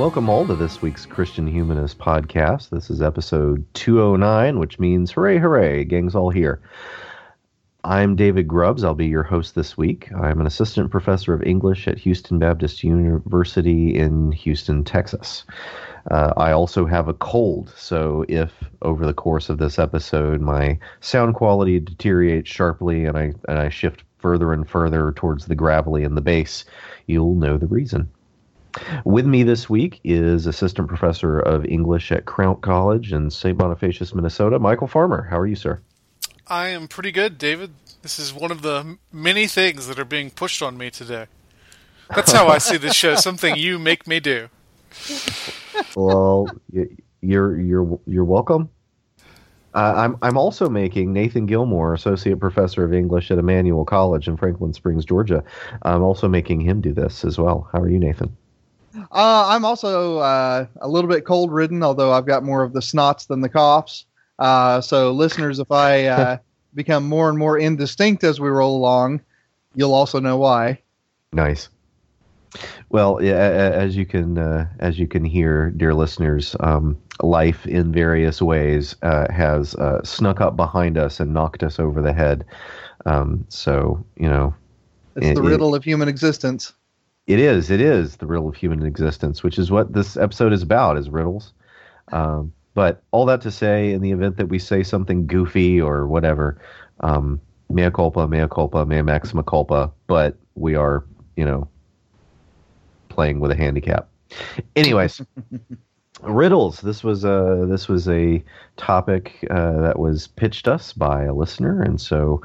Welcome all to this week's Christian Humanist podcast. This is episode 209, which means hooray, hooray, gang's all here. I'm David Grubbs. I'll be your host this week. I'm an assistant professor of English at Houston Baptist University in Houston, Texas. Uh, I also have a cold, so if over the course of this episode my sound quality deteriorates sharply and I and I shift further and further towards the gravelly and the bass, you'll know the reason. With me this week is assistant professor of English at Crown College in St. Bonifacius, Minnesota, Michial Farmer. How are you, sir? I am pretty good, David. This is one of the many things that are being pushed on me today. That's how I see this show, something you make me do. Well, you're you're you're welcome. Uh, I'm I'm also making Nathan Gilmour, associate professor of English at Emmanuel College in Franklin Springs, Georgia. I'm also making him do this as well. How are you, Nathan? Uh, I'm also uh, a little bit cold ridden, although I've got more of the snots than the coughs. Uh, so, listeners, if I uh, become more and more indistinct as we roll along, you'll also know why. Nice. Well, yeah, as you can uh, as you can hear, dear listeners, um, life in various ways uh, has uh, snuck up behind us and knocked us over the head. Um, so you know, It's It- the it- riddle of human existence. It is it is the riddle of human existence, which is what this episode is about, is riddles. Um, but all that to say, in the event that we say something goofy or whatever, um, mea culpa, mea culpa, mea maxima culpa, but we are, you know, playing with a handicap. Anyways, riddles. This was a this was a topic uh, that was pitched us by a listener, and so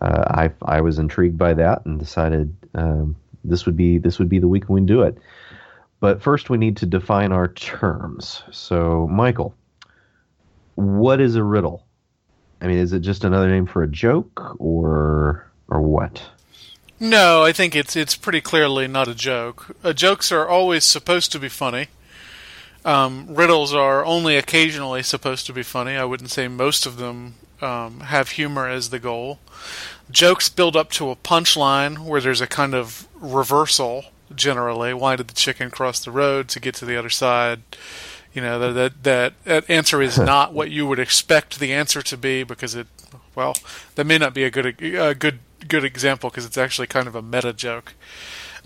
uh, I I was intrigued by that and decided um, this would be this would be the week when we do it. But first, we need to define our terms. So, Michial, what is a riddle? I mean, is it just another name for a joke, or or what? No, I think it's it's pretty clearly not a joke. Uh, jokes are always supposed to be funny. Um, riddles are only occasionally supposed to be funny. I wouldn't say most of them um, have humor as the goal. Jokes build up to a punchline where there's a kind of reversal. Generally, why did the chicken cross the road to get to the other side? You know that that that, that answer is not what you would expect the answer to be because it. Well, that may not be a good a good good example because it's actually kind of a meta joke.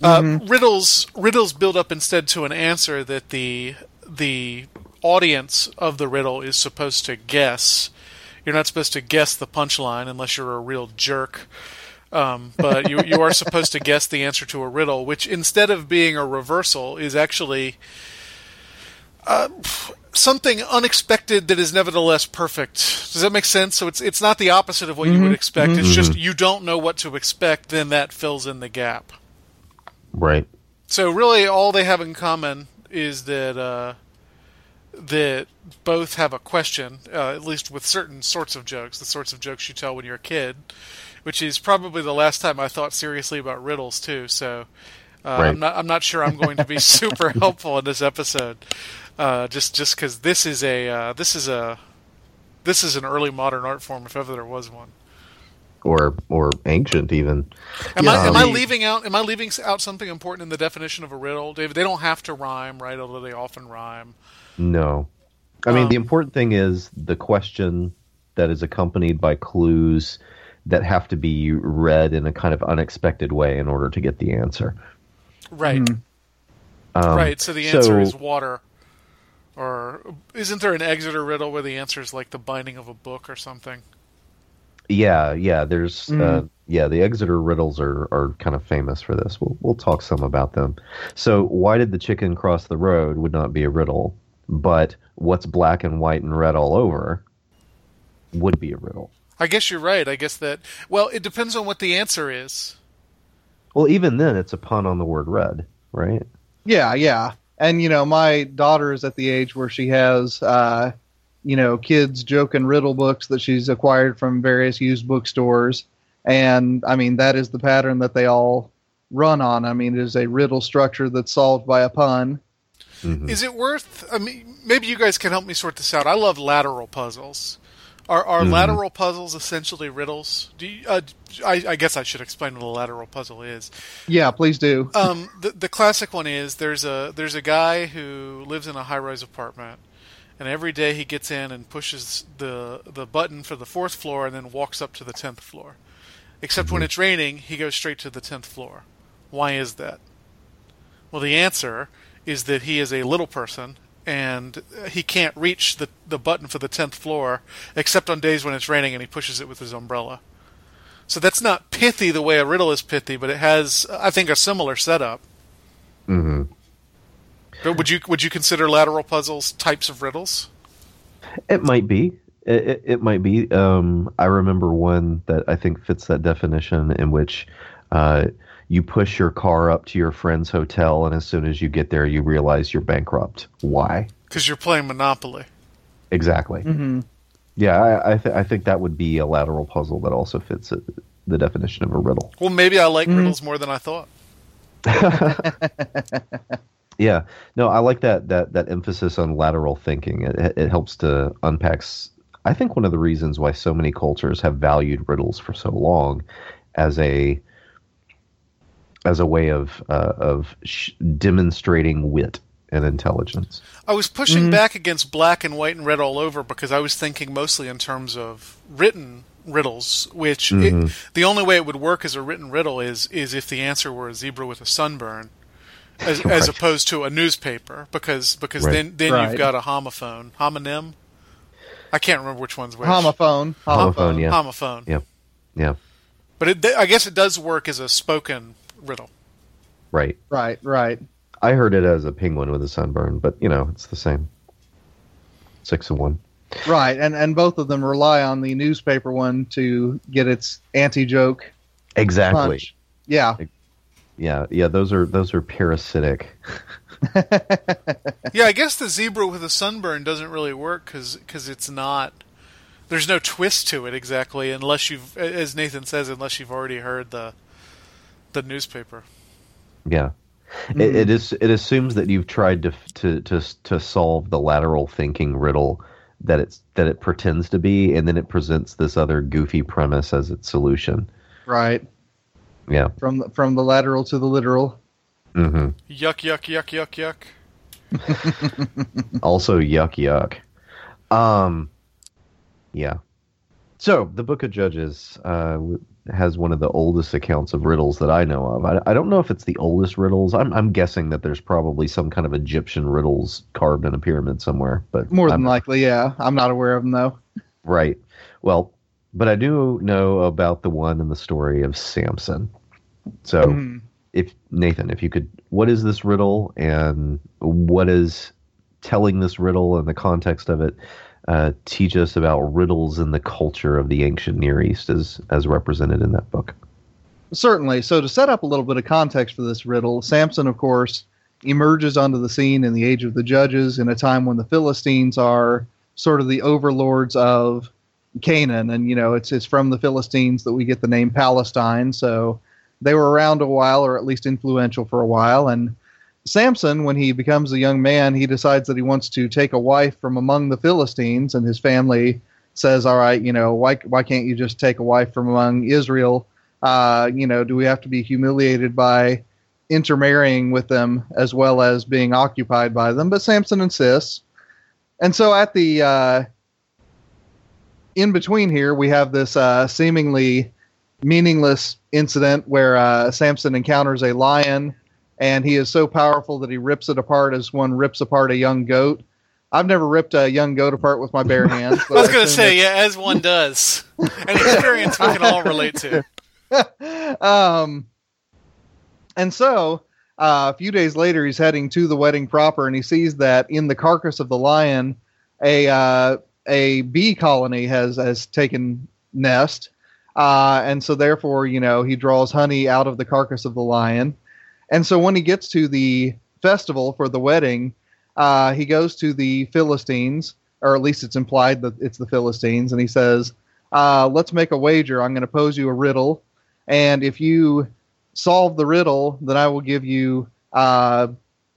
Uh, riddles riddles build up instead to an answer that the the audience of the riddle is supposed to guess. You're not supposed to guess the punchline unless you're a real jerk. Um, but you you are supposed to guess the answer to a riddle, which instead of being a reversal is actually uh, something unexpected that is nevertheless perfect. Does that make sense? So it's it's not the opposite of what you would expect. It's just you don't know what to expect. Then that fills in the gap. Right. So really, all they have in common is that uh, that both have a question. Uh, at least with certain sorts of jokes, the sorts of jokes you tell when you're a kid, which is probably the last time I thought seriously about riddles too. So uh, Right. I'm not I'm not sure I'm going to be super helpful in this episode. Uh, just just because this is a uh, this is a this is an early modern art form if ever there was one. Or or ancient even. Am I am I Um, leaving out am I leaving out something important in the definition of a riddle, David? They don't have to rhyme, right? Although they often rhyme. No. I mean, Um, the important thing is the question that is accompanied by clues that have to be read in a kind of unexpected way in order to get the answer. Right. Um, right. So the answer so- is water. Or isn't there an Exeter riddle where the answer is like the binding of a book or something? Yeah, yeah. There's uh, Mhm. yeah, the Exeter riddles are are kind of famous for this. We'll we'll talk some about them. So, why did the chicken cross the road would not be a riddle, but what's black and white and red all over would be a riddle. I guess you're right. I guess that. Well, it depends on what the answer is. Well, even then, it's a pun on the word red, right? Yeah, yeah. And you know, my daughter is at the age where she has uh you know, kids joke and riddle books that she's acquired from various used bookstores. And I mean, that is the pattern that they all run on. I mean, it is a riddle structure that's solved by a pun. Mhm. Is it worth? I mean, maybe you guys can help me sort this out. I love lateral puzzles. Are are Mhm. lateral puzzles essentially riddles? Do you, uh, I, I guess I should explain what a lateral puzzle is. Yeah, please do. Um, the the classic one is there's a there's a guy who lives in a high rise apartment, and every day he gets in and pushes the the button for the fourth floor and then walks up to the tenth floor. Except when it's raining, he goes straight to the tenth floor. Why is that? Well, the answer is that he is a little person and he can't reach the the button for the tenth floor except on days when it's raining and he pushes it with his umbrella. So that's not pithy the way a riddle is pithy, but it has, I think, a similar setup. Mhm. But would you would you consider lateral puzzles types of riddles? It might be. It, it, it might be. Um, I remember one that I think fits that definition, in which uh, you push your car up to your friend's hotel, and as soon as you get there, you realize you're bankrupt. Why? Because you're playing Monopoly. Exactly. hmm Yeah, I I, th- I think that would be a lateral puzzle that also fits it, the definition of a riddle. Well, maybe I like riddles more than I thought. Yeah, no, I like that that that emphasis on lateral thinking. It, it helps to unpack. I think one of the reasons why so many cultures have valued riddles for so long as a as a way of uh, of sh- demonstrating wit and intelligence. I was pushing back against black and white and red all over because I was thinking mostly in terms of written riddles, which it, the only way it would work as a written riddle is is if the answer were a zebra with a sunburn, as, as opposed to a newspaper, because because Right. then then Right. you've got a homophone, homonym. I can't remember which one's which. Homophone. Homophone, yeah. Homophone. Yeah, yeah, But it, I guess it does work as a spoken riddle. right. Right, right. I heard it as a penguin with a sunburn, but you know it's the same. Six and one. Right. And and both of them rely on the newspaper one to get its anti joke Exactly. punch. Yeah. Yeah, yeah. Those are those are parasitic. Yeah, I guess the zebra with a sunburn doesn't really work because it's not. There's no twist to it exactly, unless you've, as Nathan says, unless you've already heard the the newspaper. Yeah. It, it is. It assumes that you've tried to to to to solve the lateral thinking riddle that it's that it pretends to be, and then it presents this other goofy premise as its solution. Right. Yeah. From the, from the lateral to the literal. hmm Yuck! Yuck! Yuck! Yuck! Yuck! Also, yuck, yuck. Um. Yeah. So the Book of Judges uh, has one of the oldest accounts of riddles that I know of. I, I don't know if it's the oldest riddles. I'm I'm guessing that there's probably some kind of Egyptian riddles carved in a pyramid somewhere. But More than I'm- likely, yeah. I'm not aware of them though. Right. Well, but I do know about the one in the story of Samson. So, Mhm. if Nathan, if you could, what is this riddle and what is telling this riddle and the context of it uh, teach us about riddles in the culture of the ancient Near East as as represented in that book? Certainly. So to set up a little bit of context for this riddle, Samson, of course, emerges onto the scene in the age of the judges in a time when the Philistines are sort of the overlords of Canaan, and you know it's it's from the Philistines that we get the name Palestine. So they were around a while, or at least influential for a while. And Samson, when he becomes a young man, he decides that he wants to take a wife from among the Philistines, and his family says, "All right, you know, why why can't you just take a wife from among Israel?" uh, you know, do we have to be humiliated by intermarrying with them as well as being occupied by them? But Samson insists. And so at the uh, in between here, we have this uh, seemingly meaningless incident where uh, Samson encounters a lion, and he is so powerful that he rips it apart as one rips apart a young goat. I've never ripped a young goat apart with my bare hands. I was going to say, yeah, as one does. An experience we can all relate to. um, and so uh, a few days later, he's heading to the wedding proper, and he sees that in the carcass of the lion, a uh, a bee colony has has taken nest, uh, and so therefore, you know, he draws honey out of the carcass of the lion, and so when he gets to the festival for the wedding, uh, he goes to the Philistines, or at least it's implied that it's the Philistines, and he says, uh, "Let's make a wager. I'm going to pose you a riddle, and if you solve the riddle, then I will give you uh,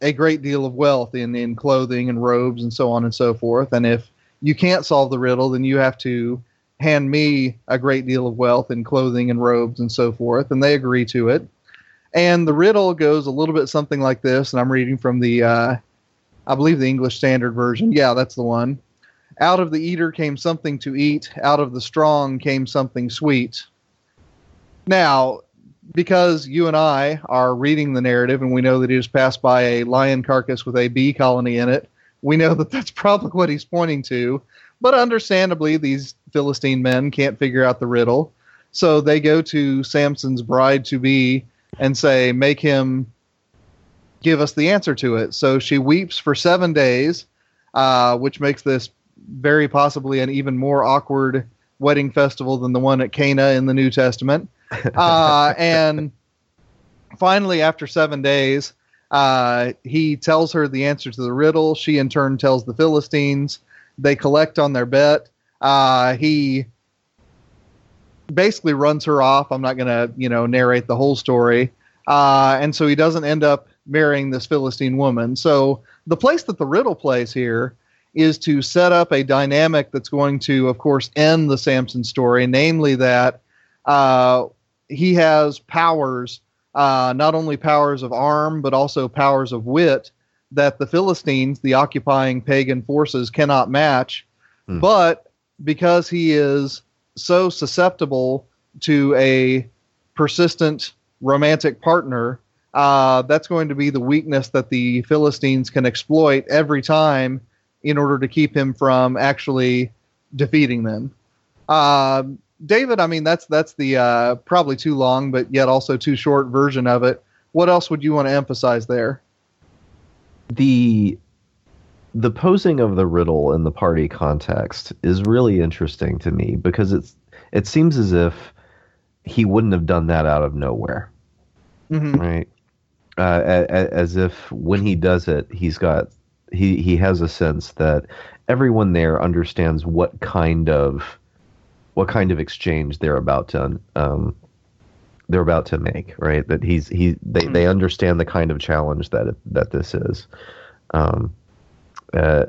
a great deal of wealth in in clothing and robes and so on and so forth. And if you can't solve the riddle, then you have to hand me a great deal of wealth in clothing and robes and so forth." And they agree to it. And the riddle goes a little bit something like this, and I'm reading from the, uh, I believe the English Standard Version. Yeah, that's the one. Out of the eater came something to eat. Out of the strong came something sweet. Now, because you and I are reading the narrative and we know that he was passed by a lion carcass with a bee colony in it, we know that that's probably what he's pointing to. But understandably, these Philistine men can't figure out the riddle. So they go to Samson's bride to be and say, Make him give us the answer to it. So she weeps for seven days, uh, which makes this very possibly an even more awkward wedding festival than the one at Cana in the New Testament. Uh, and finally, after seven days, uh, he tells her the answer to the riddle. She, in turn, tells the Philistines. They collect on their bet. Uh, he basically runs her off. I'm not going to, you know, narrate the whole story. Uh, and so he doesn't end up marrying this Philistine woman. So the place that the riddle plays here is to set up a dynamic that's going to, of course, end the Samson story, namely that uh, he has powers, uh, not only powers of arm, but also powers of wit that the Philistines, the occupying pagan forces, cannot match. Hmm. But because he is so susceptible to a persistent romantic partner, uh, that's going to be the weakness that the Philistines can exploit every time in order to keep him from actually defeating them. Um David, I mean that's that's the uh, probably too long, but yet also too short version of it. What else would you want to emphasize there? the the posing of the riddle in the party context is really interesting to me because it's it seems as if he wouldn't have done that out of nowhere, Mhm. right? Uh, a, a, as if when he does it, he's got he he has a sense that everyone there understands what kind of what kind of exchange they're about to um, they're about to make, right? That he's he they, they understand the kind of challenge that it, that this is. Um, uh,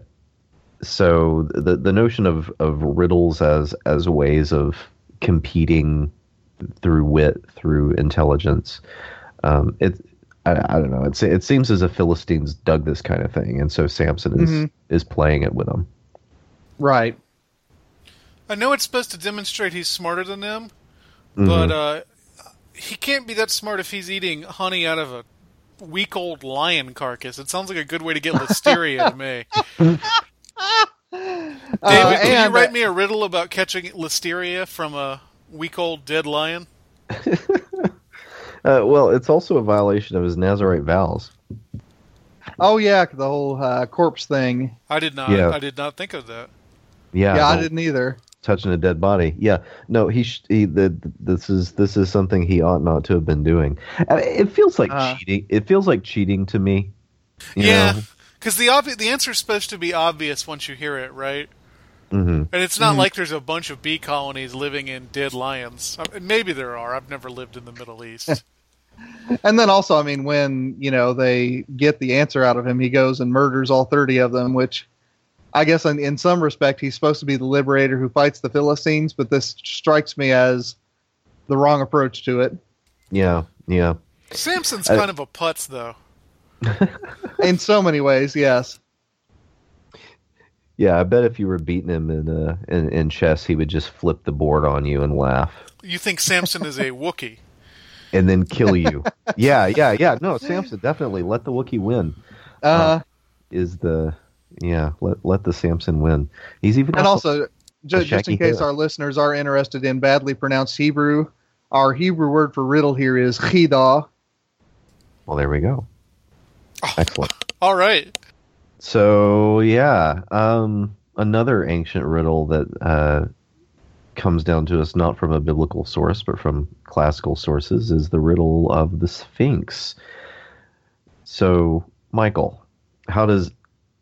so the the notion of of riddles as as ways of competing through wit through intelligence, um, it. I, I don't know. It's, it seems as if Philistines dug this kind of thing, and so Samson is Mhm. is playing it with them. Right. I know it's supposed to demonstrate he's smarter than them, Mm-hmm. but uh, he can't be that smart if he's eating honey out of a week-old lion carcass. It sounds like a good way to get listeria to me. David, Uh, can you write me a riddle about catching listeria from a week-old dead lion? Uh, well, it's also a violation of his Nazarite vows. Oh yeah, the whole uh, corpse thing. I did not. Yeah. I did not think of that. Yeah, Yeah, I don't- didn't either. Touching a dead body. Yeah, no, he, sh- he the, this is this is something he ought not to have been doing. I mean, it feels like Uh. cheating. It feels like cheating to me. yeah, because the obvi- the answer is supposed to be obvious once you hear it, right? Mhm. And it's not like there's a bunch of bee colonies living in dead lions. Maybe there are. I've never lived in the Middle East. And then also, I mean, when you know they get the answer out of him, he goes and murders all thirty of them. Which, I guess, in, in some respect, he's supposed to be the liberator who fights the Philistines. But this strikes me as the wrong approach to it. Yeah, yeah. Samson's I- kind of a putz, though. In so many ways, yes. Yeah, I bet if you were beating him in, uh, in in chess, he would just flip the board on you and laugh, You think Samson is a Wookie? and then kill you. yeah, yeah, yeah. No, Samson definitely let the Wookie win. Uh, Is the Yeah, let let the Samson win. He's even And also, ju- The just in case hair. our listeners are interested in badly pronounced Hebrew, our Hebrew word for riddle here is chida. well, there we go. Excellent. All right. So yeah, um, another ancient riddle that uh, comes down to us not from a biblical source but from classical sources is the riddle of the Sphinx. So, Michial, how does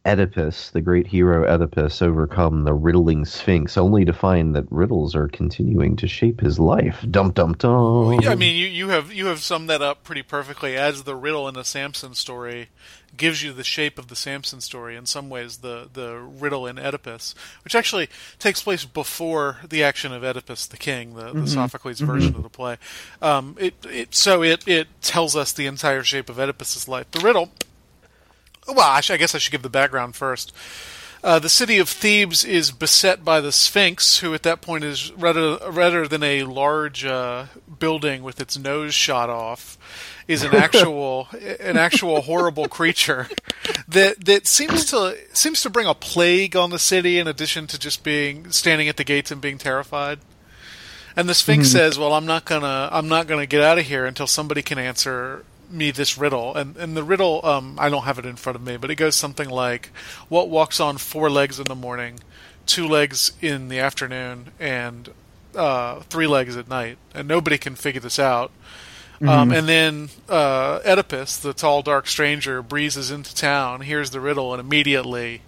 Oedipus, the great hero Oedipus, overcome the riddling Sphinx, only to find that riddles are continuing to shape his life? Dum dum dum. Yeah, I mean, you, you have you have summed that up pretty perfectly. As the riddle in the Samson story gives you the shape of the Samson story, in some ways, the the riddle in Oedipus, which actually takes place before the action of Oedipus the king, the, the Sophocles version of the play. Um, it, it so it it tells us the entire shape of Oedipus's life. The riddle. Well, I, sh- I guess I should give the background first. Uh, the city of Thebes is beset by the Sphinx, who at that point is rather rather than a large uh, building with its nose shot off, is an actual an actual horrible creature that that seems to seems to bring a plague on the city in addition to just being standing at the gates and being terrified. And the Sphinx says, "Well, I'm not gonna I'm not gonna get out of here until somebody can answer me this riddle." And and the riddle, um, I don't have it in front of me, but it goes something like, "What walks on four legs in the morning, two legs in the afternoon, and uh, three legs at night?" And nobody can figure this out. Um, and then uh, Oedipus, the tall, dark stranger, breezes into town, hears the riddle, and immediately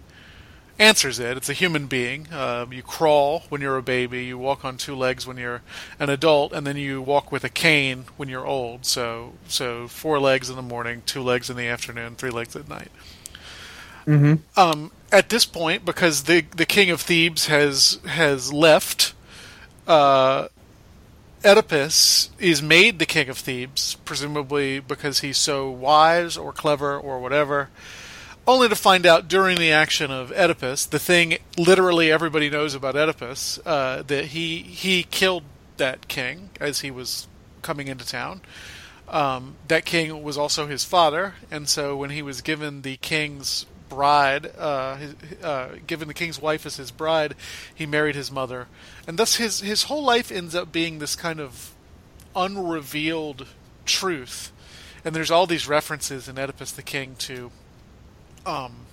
answers it. It's a human being. Um, you crawl when you're a baby. You walk on two legs when you're an adult, and then you walk with a cane when you're old. So, so four legs in the morning, two legs in the afternoon, three legs at night. Um, at this point, because the the king of Thebes has has left, uh, Oedipus is made the king of Thebes, presumably because he's so wise or clever or whatever only to find out during the action of Oedipus, the thing literally everybody knows about Oedipus, uh, that he he killed that king as he was coming into town. Um, that king was also his father, and so when he was given the king's bride, uh, uh, given the king's wife as his bride, he married his mother, and thus his his whole life ends up being this kind of unrevealed truth. And there's all these references in Oedipus the King to um,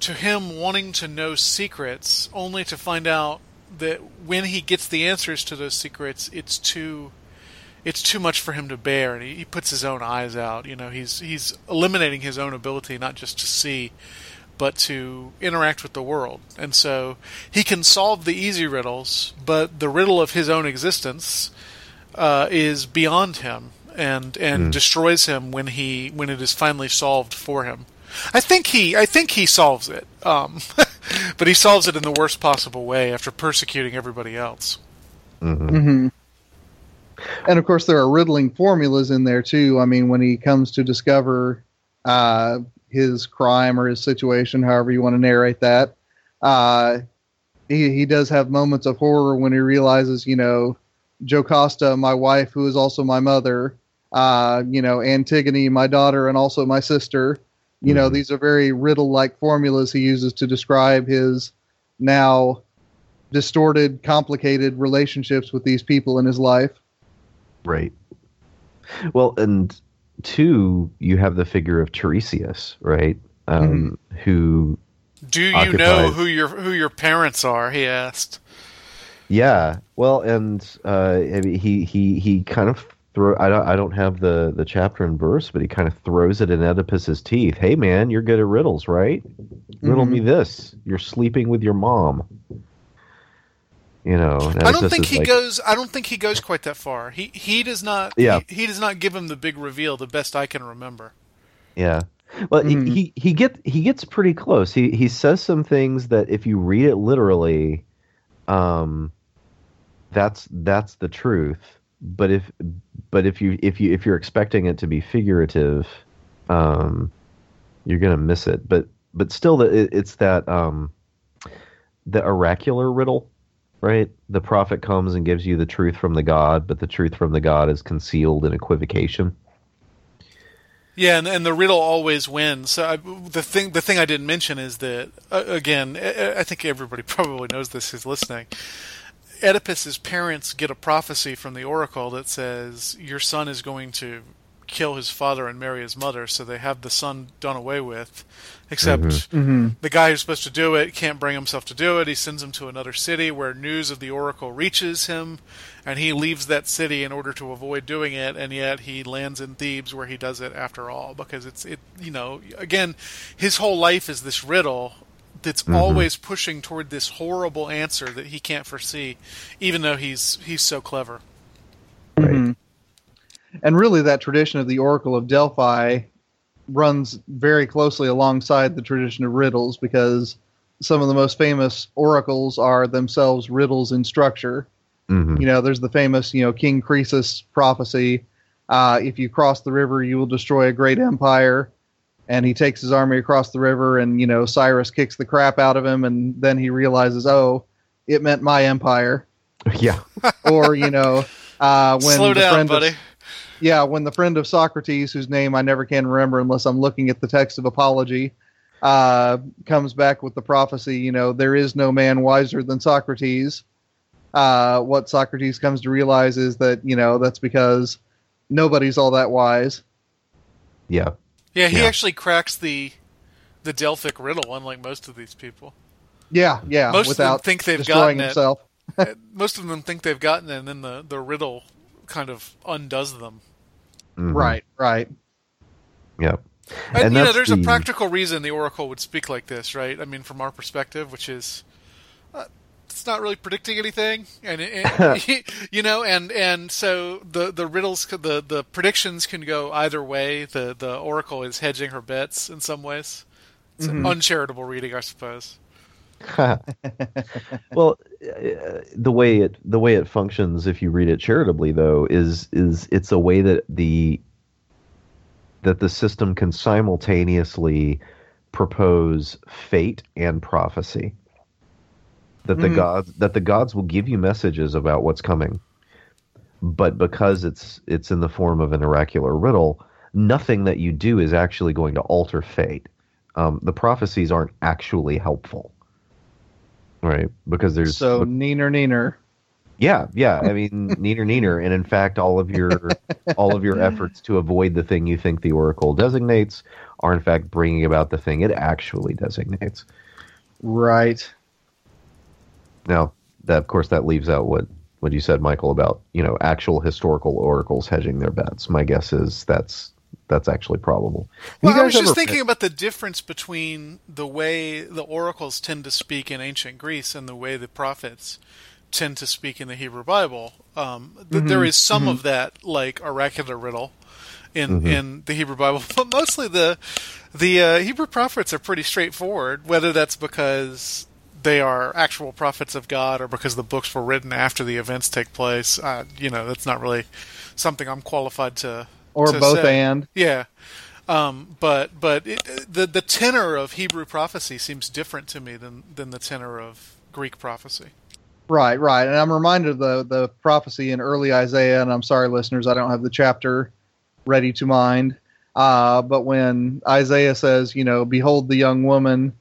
to him wanting to know secrets, only to find out that when he gets the answers to those secrets, it's too it's too much for him to bear, and he, he puts his own eyes out. You know, he's he's eliminating his own ability not just to see, but to interact with the world. And so he can solve the easy riddles, but the riddle of his own existence uh, is beyond him and and destroys him when he when it is finally solved for him. I think he I think he solves it, um, but he solves it in the worst possible way after persecuting everybody else. hmm And of course, there are riddling formulas in there too. I mean, when he comes to discover uh, his crime or his situation, however you want to narrate that, uh, he he does have moments of horror when he realizes, you know, Jocasta, my wife, who is also my mother, uh, you know, Antigone, my daughter, and also my sister. You know, Mhm. these are very riddle-like formulas he uses to describe his now distorted, complicated relationships with these people in his life. Right. Well, and two, you have the figure of Tiresias, right? Um, Who, Do you Occupied. know who your who your parents are? He asked. yeah. Well, and uh, he he he kind of throw. I don't I don't have the the chapter and verse, but he kind of throws it in Oedipus's teeth. Hey, man, you're good at riddles, right? Riddle Mhm. me this. You're sleeping with your mom. You know. I don't think he like, goes. I don't think he goes quite that far. He he does not. Yeah. He, he does not give him the big reveal. The best I can remember. Yeah. Well, he- Mhm. he he get he gets pretty close. He he says some things that if you read it literally, um, that's that's the truth. But if but if you if you if you're expecting it to be figurative, um, you're gonna miss it. But but still, the, it, it's that um, the oracular riddle, right? The prophet comes and gives you the truth from the God, but the truth from the God is concealed in equivocation. Yeah, and, and the riddle always wins. So I, the thing the thing I didn't mention is that uh, again, I, I think everybody probably knows this who's listening. Oedipus's parents get a prophecy from the oracle that says your son is going to kill his father and marry his mother, so they have the son done away with. Except Mm-hmm. the guy who's supposed to do it can't bring himself to do it. He sends him to another city where news of the oracle reaches him, and he leaves that city in order to avoid doing it. And yet he lands in Thebes where he does it after all, because it's it. You know, again, his whole life is this riddle that's always pushing toward this horrible answer that he can't foresee, even though he's he's so clever. Right. Mhm. And really, that tradition of the Oracle of Delphi runs very closely alongside the tradition of riddles because some of the most famous oracles are themselves riddles in structure. Mhm. You know, there's the famous, you know, King Croesus prophecy. Uh, if you cross the river, you will destroy a great empire. And he takes his army across the river, and you know, Cyrus kicks the crap out of him, and then he realizes, oh, it meant my empire. Yeah. Or you know, uh, when Slow the down, friend of- yeah, when the friend of Socrates, whose name I never can remember unless I'm looking at the text of Apology, uh, comes back with the prophecy, you know, there is no man wiser than Socrates. Uh, what Socrates comes to realize is that, you know, that's because nobody's all that wise. Yeah. Yeah, he Yeah. actually cracks the the Delphic riddle, unlike most of these people. Yeah, yeah, Most of them think they've gotten it. himself. Uh, most of them think they've gotten it, and then the, the riddle kind of undoes them. Mhm. Right, right. Yep. And, And you know, that's there's a practical reason the Oracle would speak like this, right? I mean, from our perspective, which is uh, it's not really predicting anything, and, and you know, and and so the the riddles, the the predictions can go either way. The the Oracle is hedging her bets in some ways. It's an uncharitable reading, I suppose. well, uh, the way it the way it functions, if you read it charitably, though, is is it's a way that the that the system can simultaneously propose fate and prophecy. That the Mhm. gods that the gods will give you messages about what's coming, but because it's it's in the form of an oracular riddle, nothing that you do is actually going to alter fate. Um, the prophecies aren't actually helpful, right? Because there's So, neener, neener. yeah, yeah. I mean, neener, neener, and in fact, all of your all of your efforts to avoid the thing you think the oracle designates are in fact bringing about the thing it actually designates. Right. Now, that of course that leaves out what what you said, Michial, about you know actual historical oracles hedging their bets. My guess is that's that's actually probable. Well, I was just thinking about the difference between the way the oracles tend to speak in ancient Greece and the way the prophets tend to speak in the Hebrew Bible. Um, th- there is some of that, like oracular riddle, in in the Hebrew Bible, but mostly the the uh, Hebrew prophets are pretty straightforward. Whether that's because they are actual prophets of God or because the books were written after the events take place, uh, you know, that's not really something I'm qualified to Or to both say. and. Yeah, um, but but it, the the tenor of Hebrew prophecy seems different to me than than the tenor of Greek prophecy. Right, right. And I'm reminded of the the prophecy in early Isaiah, and I'm sorry, listeners, I don't have the chapter ready to mind. Uh, but when Isaiah says, you know, behold the young woman,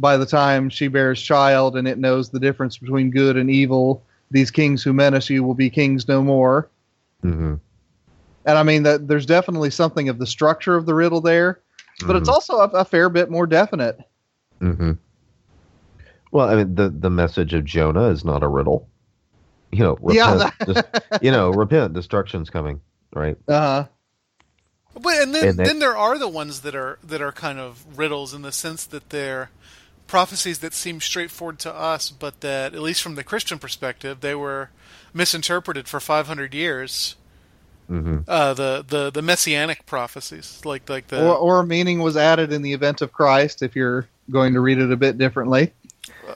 by the time she bears child and it knows the difference between good and evil, these kings who menace you will be kings no more. Mhm. And I mean that there's definitely something of the structure of the riddle there, but it's also a, a fair bit more definite. hmm Well, I mean, the the message of Jonah is not a riddle. You know, Yeah, repent, just, you know, repent. Destruction's coming, right? Uh, huh. But and then And they- then there are the ones that are that are kind of riddles in the sense that they're prophecies that seem straightforward to us, but that at least from the Christian perspective, they were misinterpreted for 500 years. hmm Uh, the the the messianic prophecies, like like the or, or meaning was added in the event of Christ if you're going to read it a bit differently.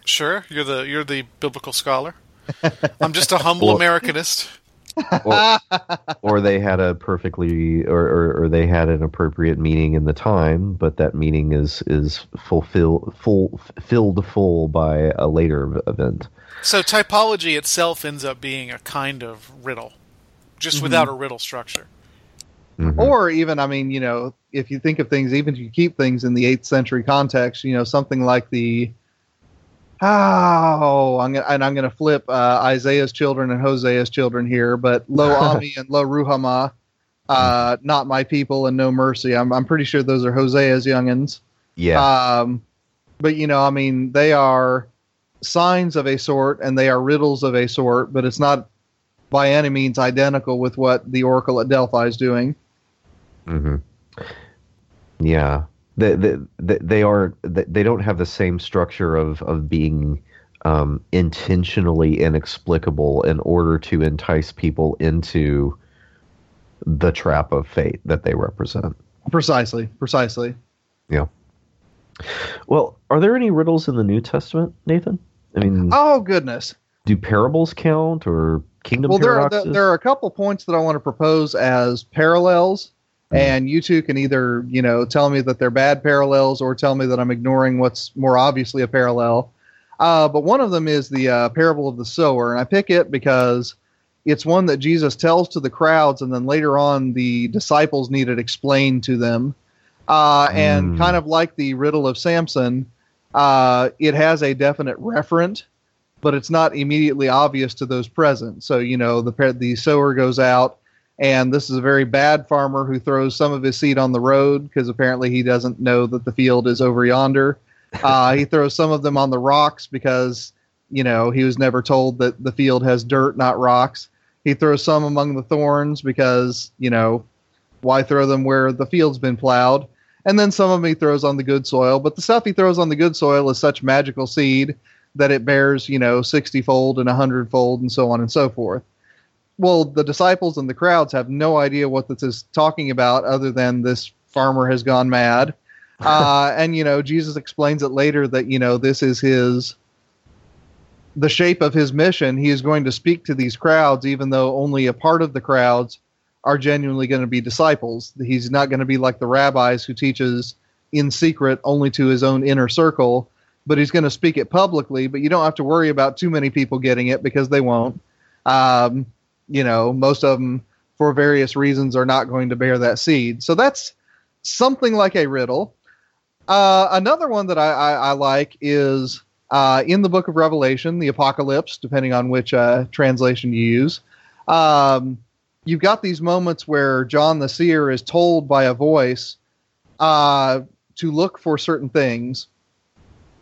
sure you're the you're the biblical scholar. I'm just a humble Well- Americanist. Or, or they had a perfectly, or, or or they had an appropriate meaning in the time, but that meaning is is fulfill full filled full by a later event. So typology itself ends up being a kind of riddle, just without a riddle structure. Mhm. or even i mean you know if you think of things even if you keep things in the 8th century context you know something like the oh i'm gonna and i'm gonna flip uh, isaiah's children and hosea's children here but lo ami and lo ruhama uh, not my people and no mercy. I'm, I'm pretty sure those are hosea's youngins. Yeah. um, but you know i mean they are signs of a sort and they are riddles of a sort but it's not by any means identical with what the oracle at delphi is doing. Hmm Yeah, they, they, they they are they don't have the same structure of of being um, intentionally inexplicable in order to entice people into the trap of fate that they represent. Precisely, precisely. Yeah. Well, are there any riddles in the New Testament, Nathan? I mean, Oh goodness. do parables count or kingdom Well, there are, there are a couple points that I want to propose as parallels. And you two can either you know tell me that they're bad parallels or tell me that I'm ignoring what's more obviously a parallel. Uh, but one of them is the uh, parable of the sower, and I pick it because it's one that Jesus tells to the crowds, and then later on the disciples need it explained to them. Uh, and Mm. kind of like the riddle of Samson, uh, it has a definite referent, but it's not immediately obvious to those present. So you know the the sower goes out, and this is a very bad farmer who throws some of his seed on the road because apparently he doesn't know that the field is over yonder. Uh, he throws some of them on the rocks because you know he was never told that the field has dirt, not rocks. He throws some among the thorns because you know why throw them where the field's been plowed. And then some of them he throws on the good soil, but the stuff he throws on the good soil is such magical seed that it bears, you know, 60 fold and 100 fold and so on and so forth. Well, the disciples and the crowds have no idea what this is talking about other than this farmer has gone mad. Uh, and, you know, Jesus explains it later that, you know, this is his, the shape of his mission. He is going to speak to these crowds, even though only a part of the crowds are genuinely going to be disciples. He's not going to be like the rabbis who teaches in secret only to his own inner circle, but he's going to speak it publicly. But you don't have to worry about too many people getting it because they won't. Um, you know, most of them, for various reasons, are not going to bear that seed. So that's something like a riddle. Uh, another one that I, I, I like is uh, in the book of Revelation, the Apocalypse, depending on which uh, translation you use. Um, you've got these moments where John the seer is told by a voice uh, to look for certain things,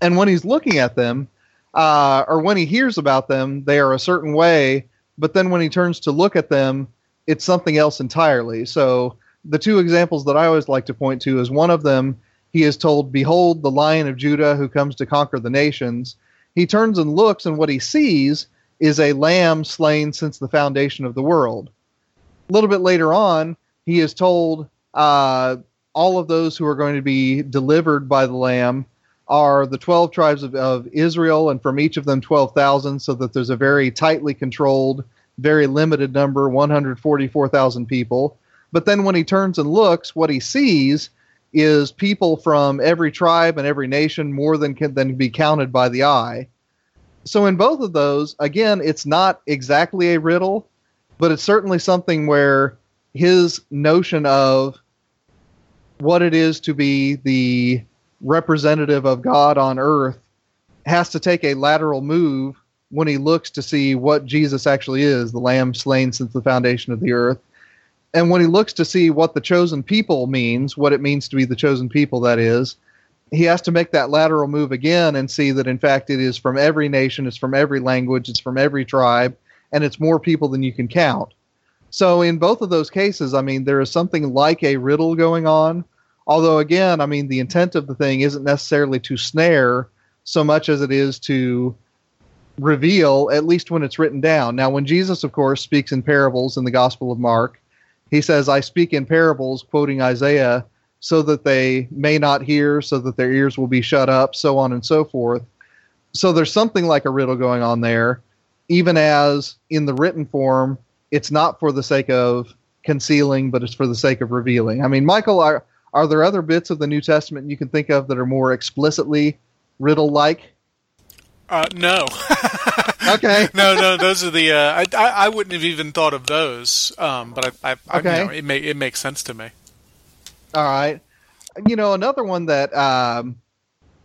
and when he's looking at them, uh, or when he hears about them, they are a certain way. But then when he turns to look at them, it's something else entirely. So the two examples that I always like to point to is one of them. He is told, "Behold, the Lion of Judah, who comes to conquer the nations." He turns and looks, and what he sees is a lamb slain since the foundation of the world a little bit later on, he is told uh, all of those who are going to be delivered by the Lamb are the 12 tribes of, of Israel, and from each of them 12,000, so that there's a very tightly controlled, very limited number 144,000 people. But then when he turns and looks, what he sees is people from every tribe and every nation more than can than be counted by the eye. So in both of those, again, it's not exactly a riddle, but it's certainly something where his notion of what it is to be the representative of God on earth has to take a lateral move when he looks to see what Jesus actually is, the lamb slain since the foundation of the earth. And when he looks to see what the chosen people means, what it means to be the chosen people, that is, he has to make that lateral move again and see that, in fact, it is from every nation, it's from every language, it's from every tribe, and it's more people than you can count. So in both of those cases, I mean, there is something like a riddle going on. Although again, I mean, the intent of the thing isn't necessarily to snare so much as it is to reveal, at least when it's written down. Now, when Jesus, of course, speaks in parables in the Gospel of Mark, he says, I speak in parables, quoting Isaiah, so that they may not hear, so that their ears will be shut up, so on and so forth. So there's something like a riddle going on there even as in the written form, it's not for the sake of concealing, but it's for the sake of revealing. I mean, Michial, are are there other bits of the New Testament you can think of that are more explicitly riddle like? Uh, no. Okay. no, no, those are the. Uh, I, I I wouldn't have even thought of those. Um, but I, I, I Okay. you know, it may, it makes sense to me. All right. You know, another one that um,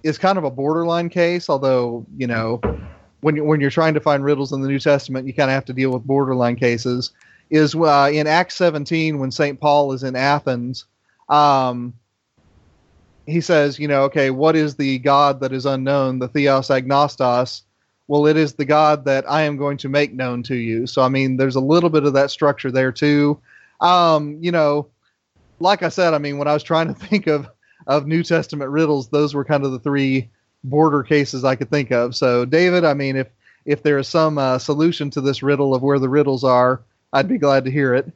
is kind of a borderline case, although, you know, when, you, when you're trying to find riddles in the New Testament, you kind of have to deal with borderline cases, is uh, in Acts 17 when St. Paul is in Athens. Um, he says, you know, okay, what is the God that is unknown, the Theos Agnostos? Well, it is the God that I am going to make known to you. So, I mean, there's a little bit of that structure there, too. Um, you know, like I said, I mean, when I was trying to think of of New Testament riddles, those were kind of the three border cases I could think of. So, David, I mean, if if there is some uh, solution to this riddle of where the riddles are, I'd be glad to hear it.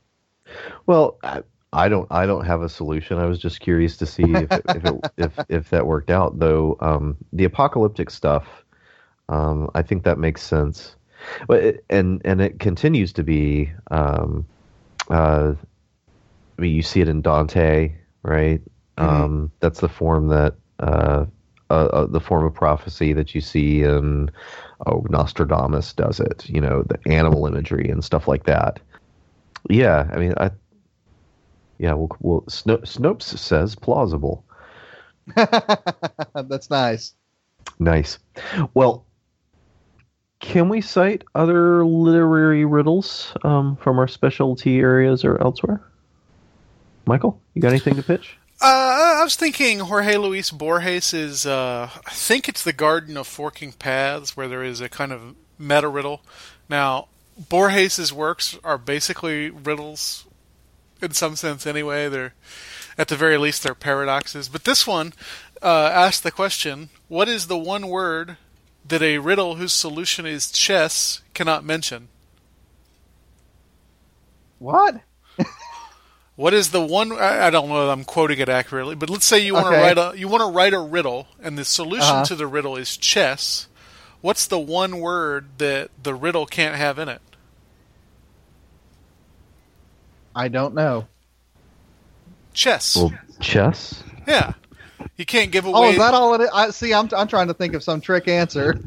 Well, I, I don't. I don't have a solution. I was just curious to see if it, if, it, if if that worked out. Though um, the apocalyptic stuff, um, I think that makes sense. But it, and and it continues to be. Um, uh, I mean, you see it in Dante, right? Um, that's the form that uh, uh, uh, the form of prophecy that you see in oh Nostradamus does it. You know, the animal imagery and stuff like that. Yeah, I mean, I yeah, well, well Sno- Snopes says plausible. That's nice. Nice. Well, can we cite other literary riddles um, from our specialty areas or elsewhere? Michial, you got anything to pitch? Uh, I was thinking Jorge Luis Borges is, uh, I think it's the Garden of Forking Paths, where there is a kind of meta riddle. Now, Borges's works are basically riddles, in some sense anyway. They're, at the very least, they're paradoxes. But this one uh, asks the question: What is the one word that a riddle whose solution is chess cannot mention? What? What is the one? I I don't know. if I'm quoting it accurately, but let's say you want to Okay. write a you want to write a riddle, and the solution Uh-huh. to the riddle is chess. What's the one word that the riddle can't have in it? I don't know. Chess. Well, chess. yeah, you can't give away. Oh, is that all it is? I see. I'm I'm trying to think of some trick answer.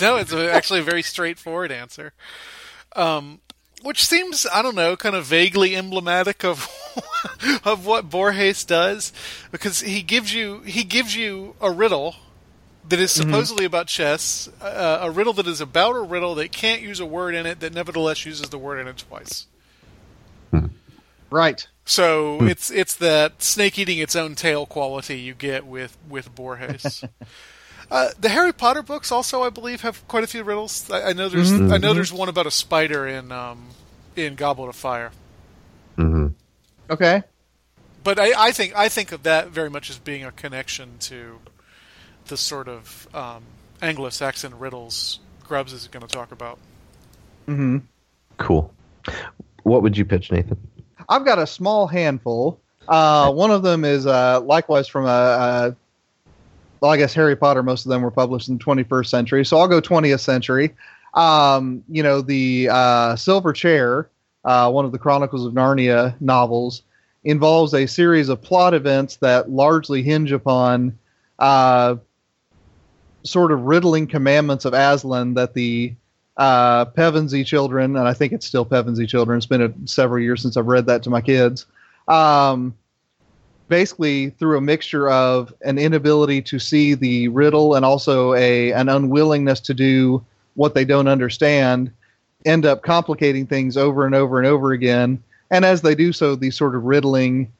no, it's actually a very straightforward answer. Um, which seems, I don't know, kind of vaguely emblematic of of what Borges does, because he gives you he gives you a riddle that is supposedly about chess, uh, a riddle that is about a riddle that can't use a word in it that nevertheless uses the word in it twice. Right. So it's it's that snake eating its own tail quality you get with with Borges. uh, the Harry Potter books also, I believe, have quite a few riddles. I, I know there's I know there's one about a spider in um, in Goblet of Fire. hmm Okay. But I, I think I think of that very much as being a connection to the sort of um, Anglo-Saxon riddles Grubbs is going to talk about. hmm Cool. What would you pitch, Nathan? I've got a small handful. Uh, one of them is uh, likewise from a, a. Well, I guess Harry Potter. Most of them were published in the 21st century, so I'll go 20th century. Um, you know, the uh, Silver Chair, uh, one of the Chronicles of Narnia novels, involves a series of plot events that largely hinge upon uh, sort of riddling commandments of Aslan that the uh, Pevensie children, and I think it's still Pevensie children. It's been a, several years since I've read that to my kids. Um, basically, through a mixture of an inability to see the riddle and also a an unwillingness to do what they don't understand, end up complicating things over and over and over again. And as they do so, these sort of riddling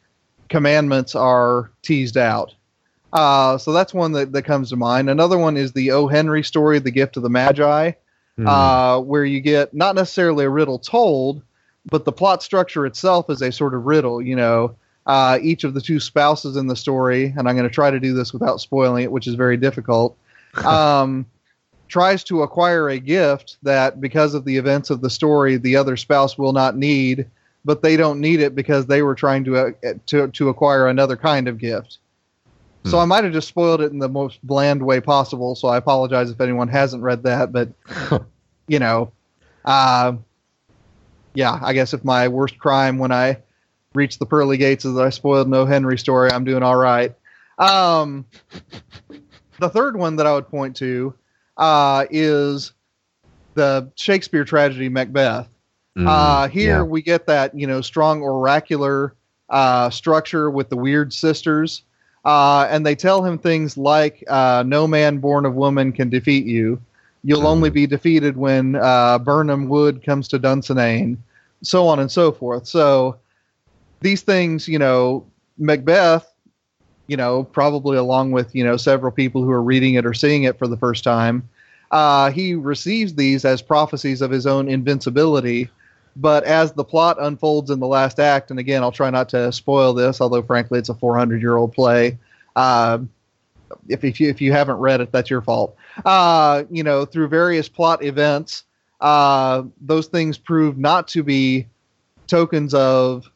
commandments are teased out. Uh, so that's one that, that comes to mind. Another one is the O. Henry story, The Gift of the Magi uh, where you get not necessarily a riddle told, but the plot structure itself is a sort of riddle. You know, uh, each of the two spouses in the story, and I'm going to try to do this without spoiling it, which is very difficult, um, tries to acquire a gift that, because of the events of the story, the other spouse will not need, but they don't need it because they were trying to uh, to to acquire another kind of gift. So I might have just spoiled it in the most bland way possible. So I apologize if anyone hasn't read that, but you know, uh, yeah, I guess if my worst crime when I reached the pearly gates is that I spoiled no Henry story, I'm doing all right. Um, the third one that I would point to uh, is the Shakespeare tragedy Macbeth. Mm, uh, here yeah. we get that you know strong oracular uh, structure with the weird sisters, uh, and they tell him things like, uh, "No man born of woman can defeat you. You'll only Mhm. be defeated when uh, Birnam Wood comes to Dunsinane," so on and so forth. So these things, you know, Macbeth, you know, probably along with you know several people who are reading it or seeing it for the first time, uh, he receives these as prophecies of his own invincibility. But as the plot unfolds in the last act, and again, I'll try not to spoil this, although frankly, it's a 400 year old play. Uh, if, if you if you haven't read it, that's your fault. Uh, you know, through various plot events, uh, those things prove not to be tokens of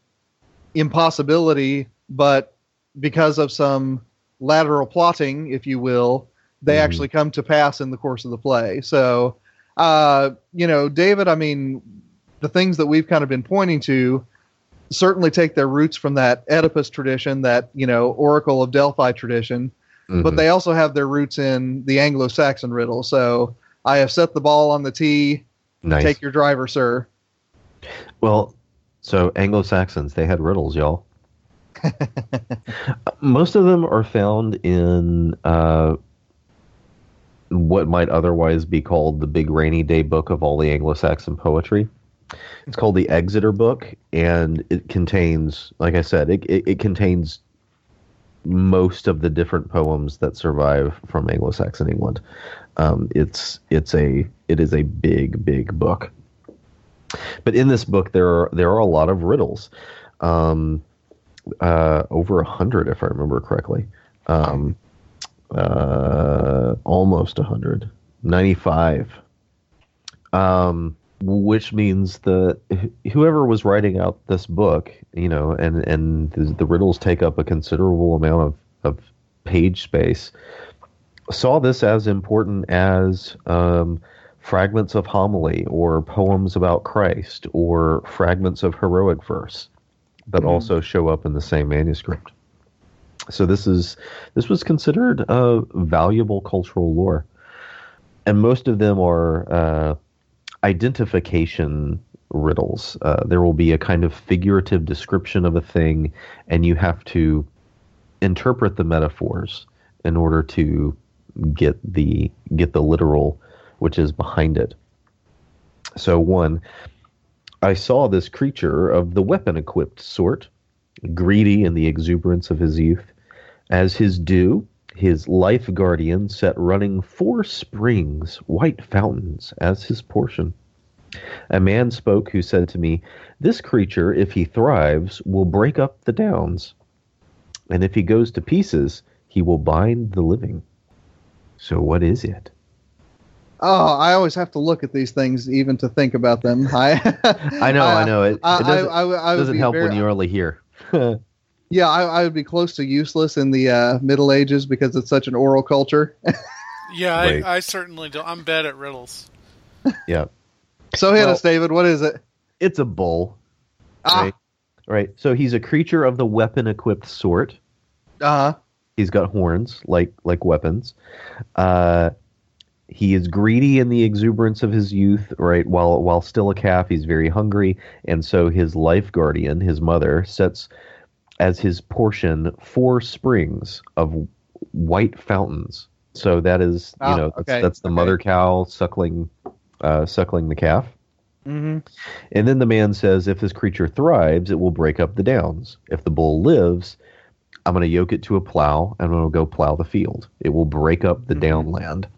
impossibility, but because of some lateral plotting, if you will, they Mhm. actually come to pass in the course of the play. So, uh, you know, David, I mean, the things that we've kind of been pointing to certainly take their roots from that Oedipus tradition, that, you know, Oracle of Delphi tradition, but Mhm. they also have their roots in the Anglo Saxon riddle. So I have set the ball on the tee. nice. Take your driver, sir. Well, so Anglo Saxons, they had riddles, y'all. Most of them are found in uh, what might otherwise be called the Big Rainy Day Book of all the Anglo Saxon poetry. It's called the Exeter Book, and it contains, like I said, it, it, it contains most of the different poems that survive from Anglo Saxon England. Um, it's it's a it is a big big book. But in this book, there are there are a lot of riddles, um, uh, over a hundred, if I remember correctly, um, uh, almost a hundred, ninety-five. Um, which means the whoever was writing out this book, you know, and and the, the riddles take up a considerable amount of of page space. Saw this as important as um, fragments of homily or poems about Christ or fragments of heroic verse that Mhm. also show up in the same manuscript. So this is this was considered a valuable cultural lore, and most of them are uh, identification riddles. Uh, there will be a kind of figurative description of a thing, and you have to interpret the metaphors in order to get the get the literal which is behind it. So one, I saw this creature of the weapon equipped sort, greedy in the exuberance of his youth, as his due, his life guardian set running four springs, white fountains, as his portion. A man spoke who said to me, This creature, if he thrives, will break up the downs, and if he goes to pieces, he will bind the living. So what is it? Oh, I always have to look at these things even to think about them. I I know, I, know. It, it I, I, doesn't, I, I doesn't help very- when you're only here. Yeah, I, I would be close to useless in the uh, Middle Ages because it's such an oral culture. Yeah, Right. I, I certainly don't. I'm bad at riddles. yeah. so hit Well- us, David. What is it? It's a bull. Ah, Right. Right. So he's a creature of the weapon equipped sort. uh He's got horns like like weapons. Uh, he is greedy in the exuberance of his youth. Right. While while still a calf, he's very hungry, and so his life guardian, his mother, sets as his portion four springs of white fountains. So that is you Ah, know that's, okay, that's the okay. mother cow suckling uh, suckling the calf. Mm-hmm. And then the man says, if this creature thrives, it will break up the downs. If the bull lives, I'm going to yoke it to a plow and I'm going to go plow the field. It will break up the Mhm. downland.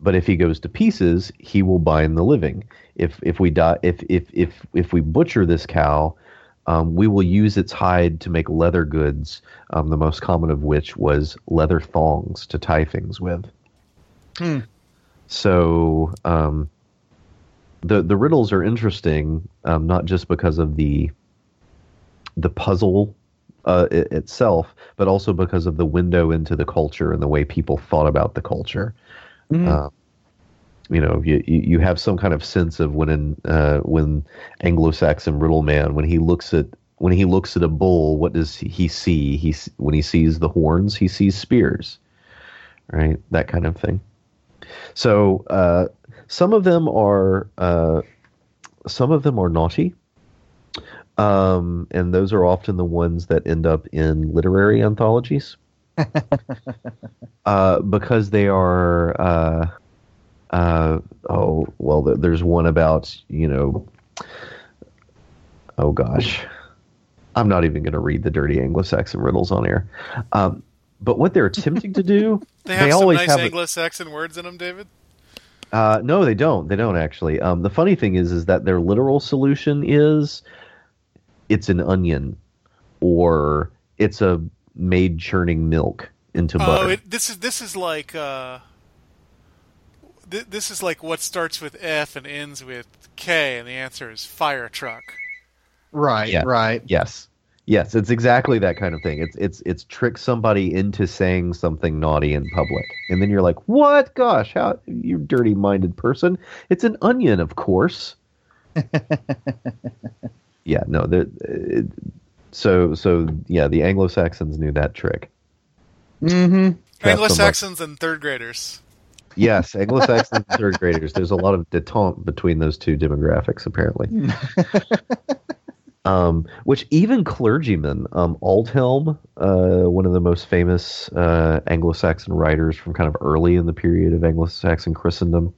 But if he goes to pieces, he will bind the living. If if we die, if if if if we butcher this cow, um, we will use its hide to make leather goods. Um, the most common of which was leather thongs to tie things with. Hmm. So um, the the riddles are interesting, um, not just because of the the puzzle uh, i itself, but also because of the window into the culture and the way people thought about the culture. Mhm. Uh, you know, you you you have some kind of sense of when in, uh, when Anglo-Saxon riddle man when he looks at when he looks at a bull, what does he see? He when he sees the horns, he sees spears, right? That kind of thing. So uh, some of them are uh, some of them are naughty, um, and those are often the ones that end up in literary anthologies uh, because they are. Uh, oh well, there's one about you know. Oh gosh, I'm not even going to read the dirty Anglo-Saxon riddles on air. Um, but what they're attempting to do, They have some always nice have Anglo-Saxon words in them, David. uh, no, they don't. They don't actually. Um, the funny thing is, is that their literal solution is it's an onion, or it's a maid churning milk into Oh, butter. it, this is this is like uh, th- this is like what starts with F and ends with K, and the answer is fire truck. Right, Yeah. right. yes, yes, it's exactly that kind of thing. It's it's it's trick somebody into saying something naughty in public, and then you're like, "What? Gosh, how you dirty minded person? It's an onion, of course." yeah, no, they're- it, so so yeah, the Anglo Saxons knew that trick. Mm-hmm. Anglo-Saxons and third graders. Yes, Anglo-Saxons and third graders. There's a lot of detente between those two demographics, apparently. um, which even clergymen, um, Aldhelm, uh, one of the most famous uh, Anglo-Saxon writers from kind of early in the period of Anglo-Saxon Christendom,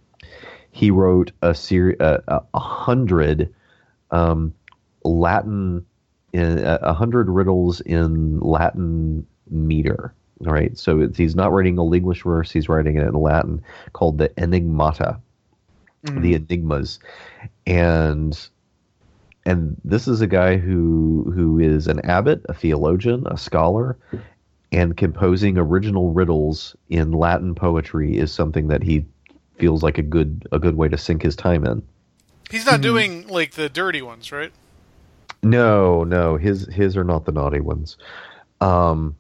he wrote a series, uh, a a hundred um, Latin, a hundred riddles in Latin meter. All right, so it's, he's not writing Old English verse; he's writing it in Latin, called the Enigmata, the Enigmas, and and this is a guy who who is an abbot, a theologian, a scholar, and composing original riddles in Latin poetry is something that he feels like a good a good way to sink his time in. He's not doing like the dirty ones, right? No, no, his his are not the naughty ones. Um,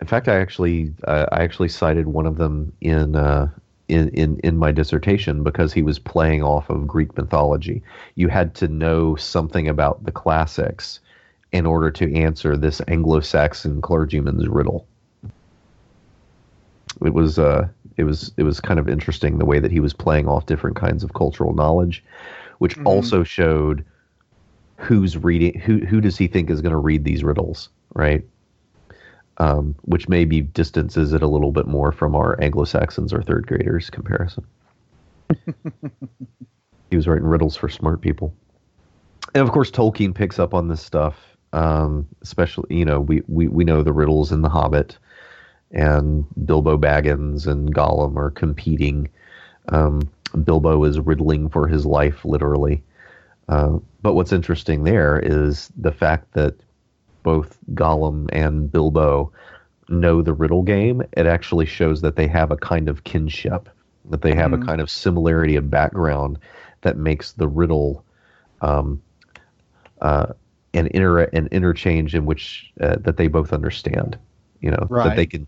in fact, I actually uh, I actually cited one of them in uh, in in in my dissertation because he was playing off of Greek mythology. You had to know something about the classics in order to answer this Anglo-Saxon clergyman's riddle. It was uh it was it was kind of interesting the way that he was playing off different kinds of cultural knowledge, which also showed who's reading who who does he think is going to read these riddles right um, which maybe distances it a little bit more from our anglo-saxons or third graders comparison. He was writing riddles for smart people. And of course tolkien picks up on this stuff um, especially you know we, we we know the riddles in the hobbit and bilbo baggins and gollum are competing. Um, bilbo is riddling for his life literally. Uh, but what's interesting there is the fact that both Gollum and Bilbo know the riddle game. It actually shows that they have a kind of kinship, that they have a kind of similarity of background that makes the riddle um, uh, an inter an interchange in which uh, that they both understand. You know that they can.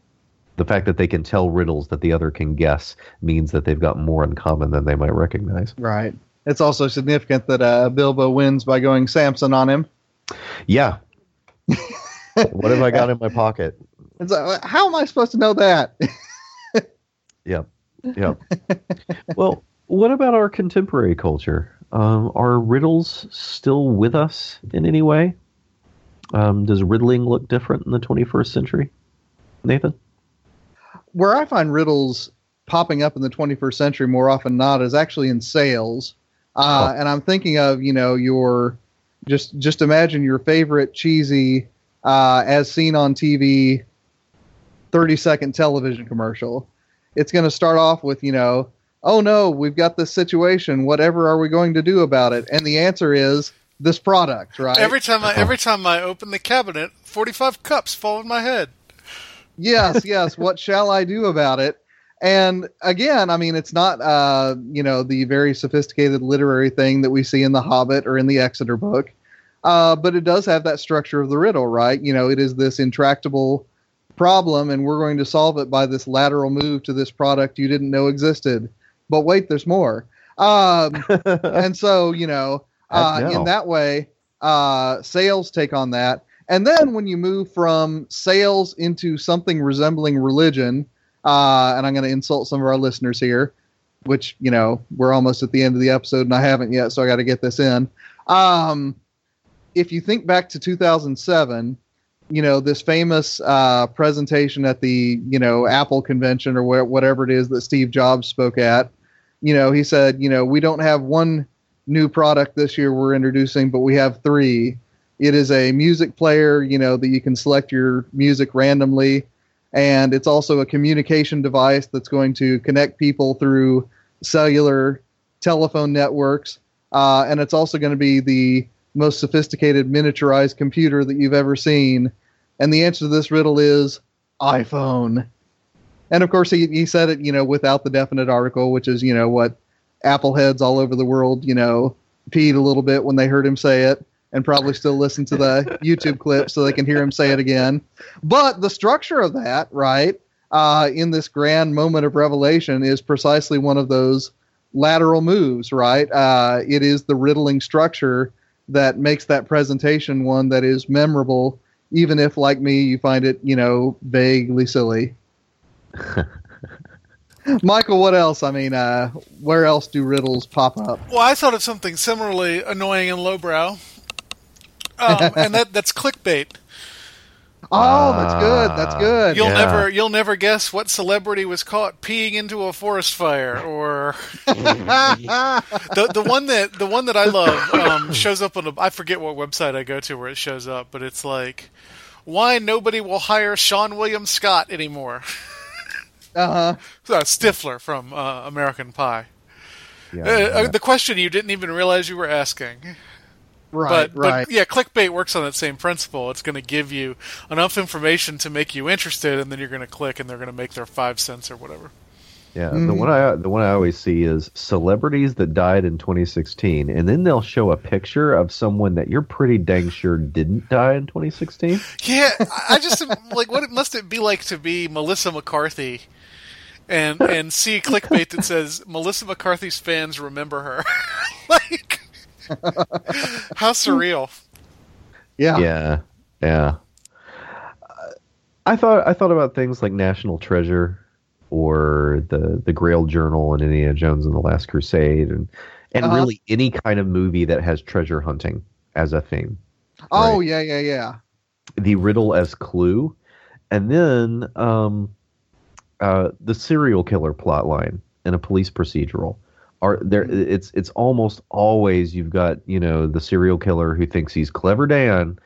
The fact that they can tell riddles that the other can guess means that they've got more in common than they might recognize. Right. It's also significant that uh, Bilbo wins by going Samson on him. Yeah. What have I got in my pocket? How am I supposed to know that? Yep. Yep. well, what about our contemporary culture? Um, are riddles still with us in any way? Um, does riddling look different in the 21st century? Nathan? Where I find riddles popping up in the 21st century more often than not is actually in sales. Uh, Oh. And I'm thinking of, you know, your just just imagine your favorite cheesy, uh, as seen on TV, 30 second television commercial. It's going to start off with, you know, oh no, we've got this situation. Whatever are we going to do about it? And the answer is this product, right? Every time I every time I open the cabinet, forty five cups fall in my head. yes, yes. What shall I do about it? And again, I mean, it's not, uh, you know, the very sophisticated literary thing that we see in The Hobbit or in the Exeter book, uh, but it does have that structure of the riddle, right? You know, it is this intractable problem, and we're going to solve it by this lateral move to this product you didn't know existed. But wait, there's more. Um, and so you know uh, know. in that way uh, sales take on that and then when you move from sales into something resembling religion uh, and i'm going to insult some of our listeners here which you know we're almost at the end of the episode and I haven't yet, so I got to get this in. Um, if you think back to 2007, you know this famous uh, presentation at the you know Apple convention or wh- whatever it is that Steve Jobs spoke at. You know, he said, you know, we don't have one new product this year we're introducing, but we have three. It is a music player, you know, that you can select your music randomly, and it's also a communication device that's going to connect people through cellular telephone networks, uh, and it's also going to be the most sophisticated miniaturized computer that you've ever seen. And the answer to this riddle is iPhone. And of course, he, he said it, you know, without the definite article, which is, you know, what Apple heads all over the world, you know, peed a little bit when they heard him say it and probably still listen to the YouTube clip so they can hear him say it again. But the structure of that, right, uh, in this grand moment of revelation is precisely one of those lateral moves, right? Uh, it is the riddling structure that makes that presentation one that is memorable, even if, like me, you find it, you know, vaguely silly. Michial, what else? I mean, uh, where else do riddles pop up? Well, I thought of something similarly annoying and lowbrow, um, and that that's clickbait. Oh, that's good. That's good. You'll Yeah. never you'll never guess what celebrity was caught peeing into a forest fire, or the the one that the one that I love um, shows up on a I forget what website I go to where it shows up, but it's like why nobody will hire Seann William Scott anymore. Uh-huh. Uh, Stifler from uh, American Pie. Yeah, Uh, uh, yeah. the question you didn't even realize you were asking. Right, but, right. but yeah, clickbait works on that same principle. It's going to give you enough information to make you interested, and then you're going to click, and they're going to make their five cents or whatever. Yeah, Mm-hmm. the one I the one I always see is celebrities that died in 2016, and then they'll show a picture of someone that you're pretty dang sure didn't die in 2016. Yeah, I I just like what must it be like to be Melissa McCarthy, and and see clickbait that says Melissa McCarthy's fans remember her. like, how surreal. yeah. Yeah, yeah. I thought I thought about things like National Treasure or the the Grail Journal and Indiana Jones and the Last Crusade, and and Uh-huh. really any kind of movie that has treasure hunting as a theme. Oh, Right. yeah, yeah, yeah. the riddle as clue, and then um, uh, the serial killer plot line in a police procedural. Are there? It's it's almost always you've got you know the serial killer who thinks he's clever Dan,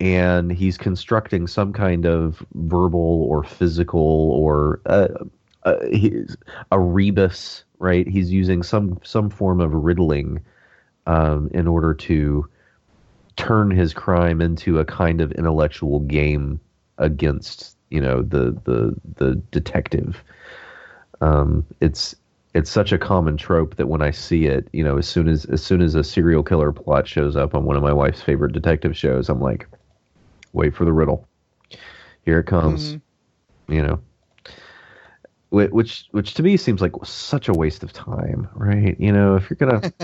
and he's constructing some kind of verbal or physical or uh, uh, a rebus, right? He's using some some form of riddling um, in order to turn his crime into a kind of intellectual game against you know the the the detective um it's it's such a common trope that when i see it you know as soon as as soon as a serial killer plot shows up on one of my wife's favorite detective shows i'm like wait for the riddle here it comes you know which which to me seems like such a waste of time right you know if you're gonna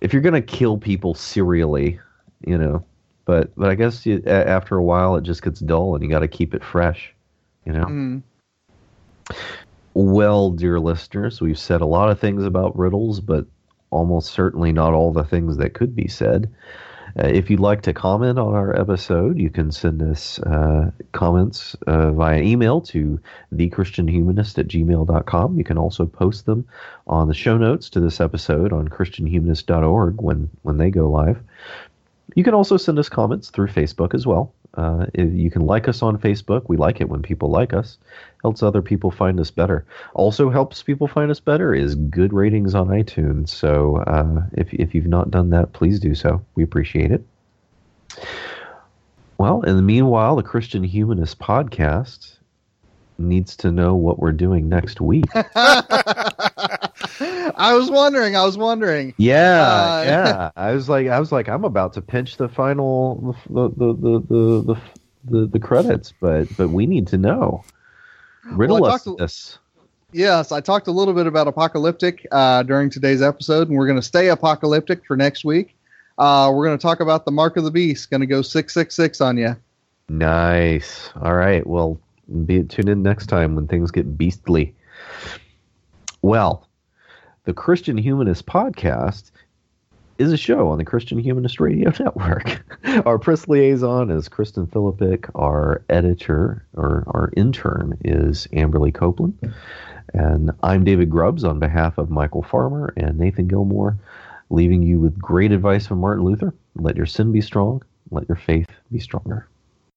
if you're gonna kill people serially, you know, but but I guess you, a- after a while it just gets dull, and you got to keep it fresh, you know. Mm. Well, dear listeners, we've said a lot of things about riddles, but almost certainly not all the things that could be said. Uh, if you'd like to comment on our episode, you can send us uh, comments uh, via email to thechristianhumanist at gmail.com. You can also post them on the show notes to this episode on christianhumanist.org when, when they go live. You can also send us comments through Facebook as well. Uh, you can like us on Facebook. We like it when people like us. Helps other people find us better. Also helps people find us better is good ratings on iTunes. So uh, if if you've not done that, please do so. We appreciate it. Well, in the meanwhile, the Christian Humanist podcast needs to know what we're doing next week. I was wondering. I was wondering. Yeah, Uh, yeah. I was like, I was like, I'm about to pinch the final, the the the the the, the, credits, but but we need to know. Riddle Well, us to- this. Yes, I talked a little bit about apocalyptic uh, during today's episode, and we're going to stay apocalyptic for next week. Uh, we're going to talk about the mark of the beast. Going to go six six six on you. Nice. All right. Well, be tune in next time when things get beastly. Well, the Christian Humanist Podcast is a show on the Christian Humanist Radio Network. our press liaison is Kristen Philippic. Our editor or our intern is Amberly Copeland. And I'm David Grubbs on behalf of Michial Farmer and Nathan Gilmour, leaving you with great advice from Martin Luther. Let your sin be strong, let your faith be stronger.